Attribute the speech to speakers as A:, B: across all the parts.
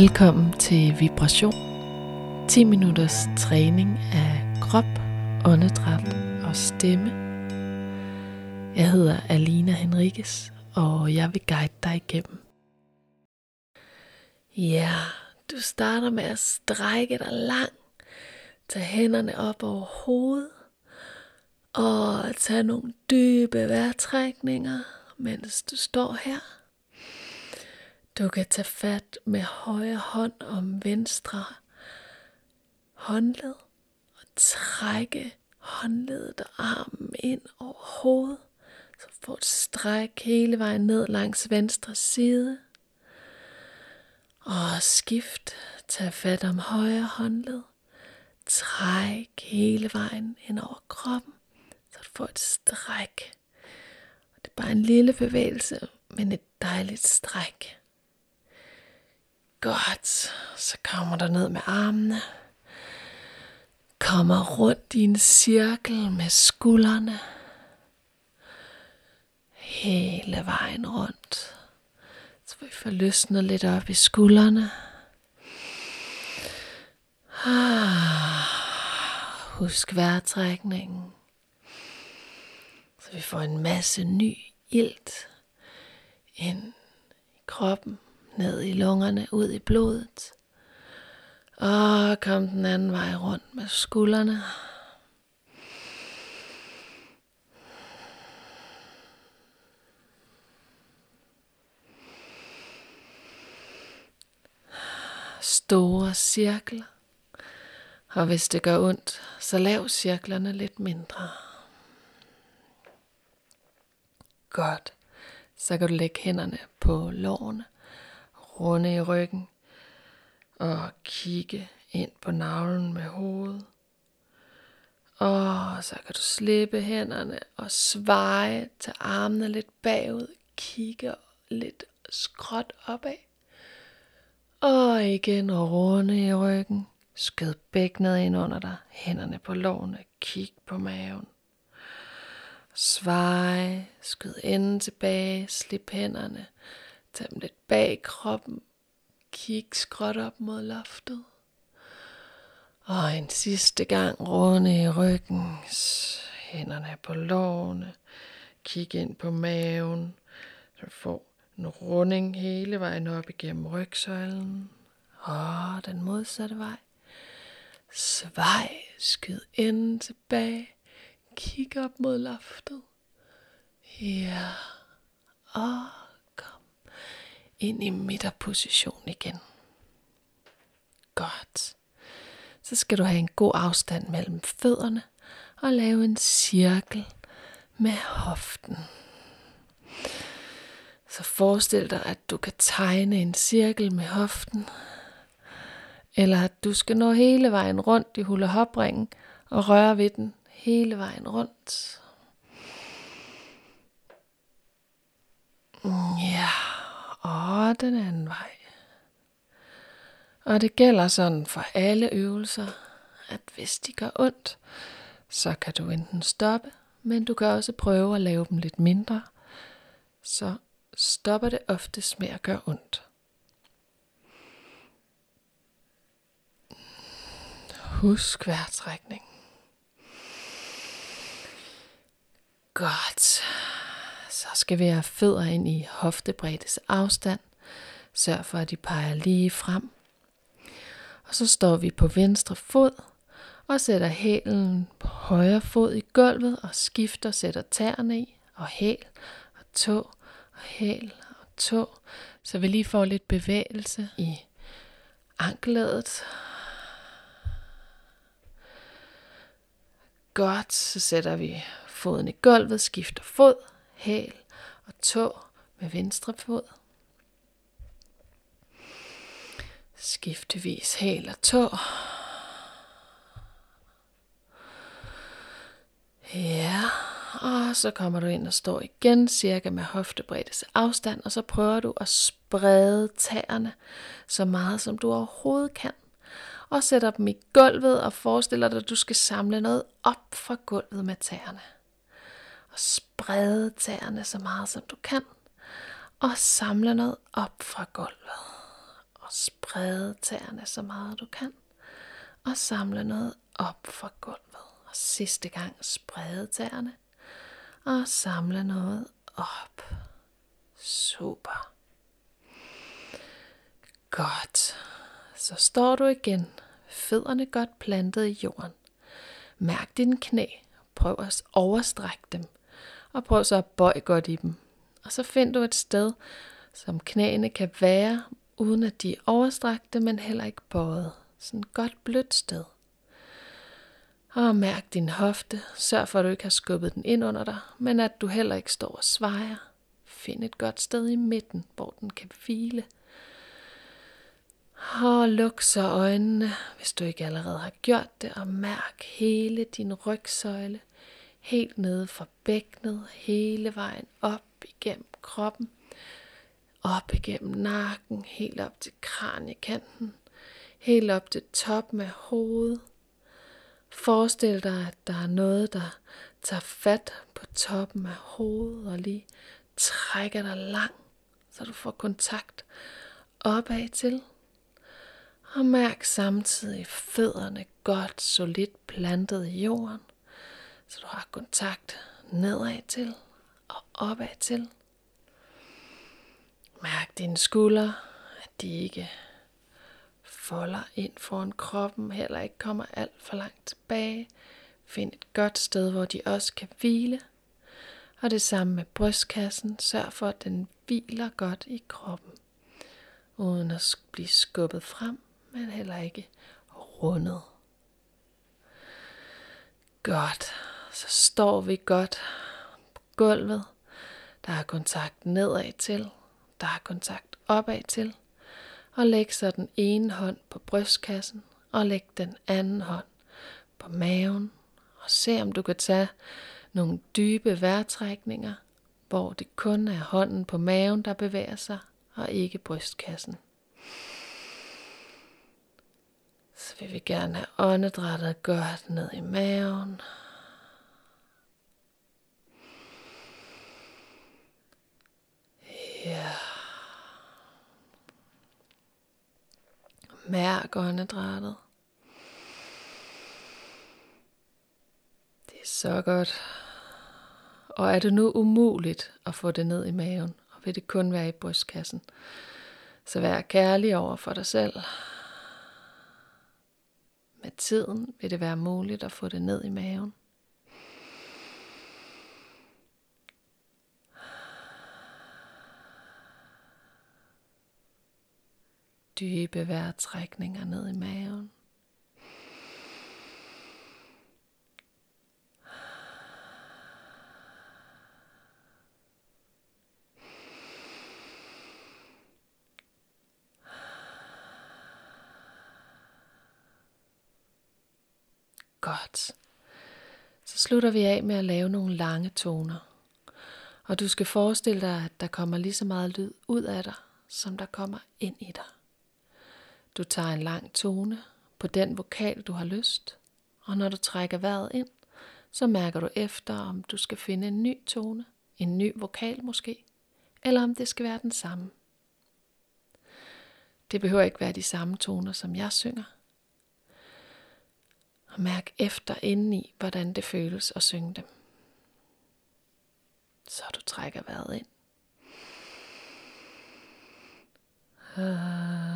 A: Velkommen til Vibration. 10 minutters træning af krop, åndedræt og stemme. Jeg hedder Alina Henriques, og jeg vil guide dig igennem. Ja, du starter med at strække dig lang. Tag hænderne op over hovedet. Og tag nogle dybe vejrtrækninger, mens du står her. Du kan tage fat med højre hånd om venstre håndled og trække håndledet og armen ind over hovedet. Så får et stræk hele vejen ned langs venstre side. Og skift. Tag fat om højre håndled. Træk hele vejen ind over kroppen, så du får et stræk. Det er bare en lille bevægelse, men et dejligt stræk. Godt. Så kommer der ned med armene. Kommer rundt i en cirkel med skuldrene. Hele vejen rundt. Så vi får løsnet lidt op i skuldrene. Ah, husk vejrtrækningen. Så vi får en masse ny ilt ind i kroppen ned i lungerne, ud i blodet. Og kom den anden vej rundt med skuldrene. Store cirkler. Og hvis det gør ondt, så lav cirklerne lidt mindre. Godt. Så kan du lægge hænderne på lårene runde i ryggen og kigge ind på navlen med hovedet. Og så kan du slippe hænderne og sveje, tage armene lidt bagud, kigge lidt skråt opad. Og igen runde i ryggen. Skød bækkenet ind under dig, hænderne på lårene, kig på maven. Svej, skyd enden tilbage, slip hænderne, Tag dem lidt bag kroppen. Kig skråt op mod loftet. Og en sidste gang runde i ryggen. Hænderne på lårene. Kig ind på maven. Så du får en runding hele vejen op igennem rygsøjlen. Og den modsatte vej. Svej, skyd ind tilbage. Kig op mod loftet. Ja. Og ind i midterposition igen. Godt. Så skal du have en god afstand mellem fødderne og lave en cirkel med hoften. Så forestil dig, at du kan tegne en cirkel med hoften, eller at du skal nå hele vejen rundt i hula hopringen og røre ved den hele vejen rundt. Mm, ja og den anden vej. Og det gælder sådan for alle øvelser, at hvis de gør ondt, så kan du enten stoppe, men du kan også prøve at lave dem lidt mindre, så stopper det oftest med at gøre ondt. Husk vejrtrækning. Godt. Så skal vi have fødder ind i hoftebreddes afstand. Sørg for, at de peger lige frem. Og så står vi på venstre fod og sætter hælen på højre fod i gulvet og skifter, sætter tæerne i og hæl og tå og hæl og tå. Så vi lige får lidt bevægelse i ankelædet. Godt, så sætter vi foden i gulvet, skifter fod, hæl og tå med venstre fod. Skiftevis hæl og tå. Ja, og så kommer du ind og står igen cirka med hoftebreddes afstand, og så prøver du at sprede tæerne så meget som du overhovedet kan. Og sætter dem i gulvet og forestiller dig, at du skal samle noget op fra gulvet med tæerne og sprede tæerne så meget som du kan, og samle noget op fra gulvet. og sprede tæerne så meget du kan. Og samle noget op fra gulvet. Og sidste gang sprede tæerne og samle noget op. Super. Godt. Så står du igen, fødderne godt plantet i jorden. Mærk dine knæ. Prøv at overstrække dem. Og prøv så at bøje godt i dem. Og så find du et sted, som knæene kan være, uden at de er overstrakte, men heller ikke bøjet. Sådan et godt blødt sted. Og mærk din hofte. Sørg for, at du ikke har skubbet den ind under dig, men at du heller ikke står og svejer. Find et godt sted i midten, hvor den kan hvile. Og luk så øjnene, hvis du ikke allerede har gjort det, og mærk hele din rygsøjle, helt nede fra bækkenet, hele vejen op igennem kroppen, op igennem nakken, helt op til kraniekanten, helt op til toppen af hovedet. Forestil dig, at der er noget, der tager fat på toppen af hovedet og lige trækker dig lang, så du får kontakt opad til. Og mærk samtidig fødderne godt solidt plantet i jorden, så du har kontakt nedad til og opad til. Mærk dine skuldre, at de ikke folder ind foran kroppen, heller ikke kommer alt for langt tilbage. Find et godt sted, hvor de også kan hvile. Og det samme med brystkassen. Sørg for, at den hviler godt i kroppen, uden at blive skubbet frem, men heller ikke rundet. Godt. Så står vi godt på gulvet. Der er kontakt nedad til. Der er kontakt opad til og læg så den ene hånd på brystkassen, og læg den anden hånd på maven, og se om du kan tage nogle dybe vejrtrækninger, hvor det kun er hånden på maven, der bevæger sig, og ikke brystkassen. Så vil vi gerne have åndedrættet godt ned i maven. Ja. Mærk åndedrættet. Det er så godt. Og er det nu umuligt at få det ned i maven, og vil det kun være i brystkassen, så vær kærlig over for dig selv. Med tiden vil det være muligt at få det ned i maven. Dybe vejrtrækninger ned i maven. Godt. Så slutter vi af med at lave nogle lange toner. Og du skal forestille dig, at der kommer lige så meget lyd ud af dig, som der kommer ind i dig. Du tager en lang tone på den vokal, du har lyst, og når du trækker vejret ind, så mærker du efter, om du skal finde en ny tone, en ny vokal måske, eller om det skal være den samme. Det behøver ikke være de samme toner, som jeg synger. Og mærk efter indeni, hvordan det føles at synge dem. Så du trækker vejret ind. Uh.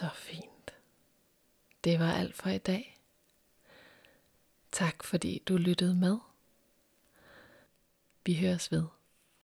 A: Så fint. Det var alt for i dag. Tak fordi du lyttede med. Vi høres ved.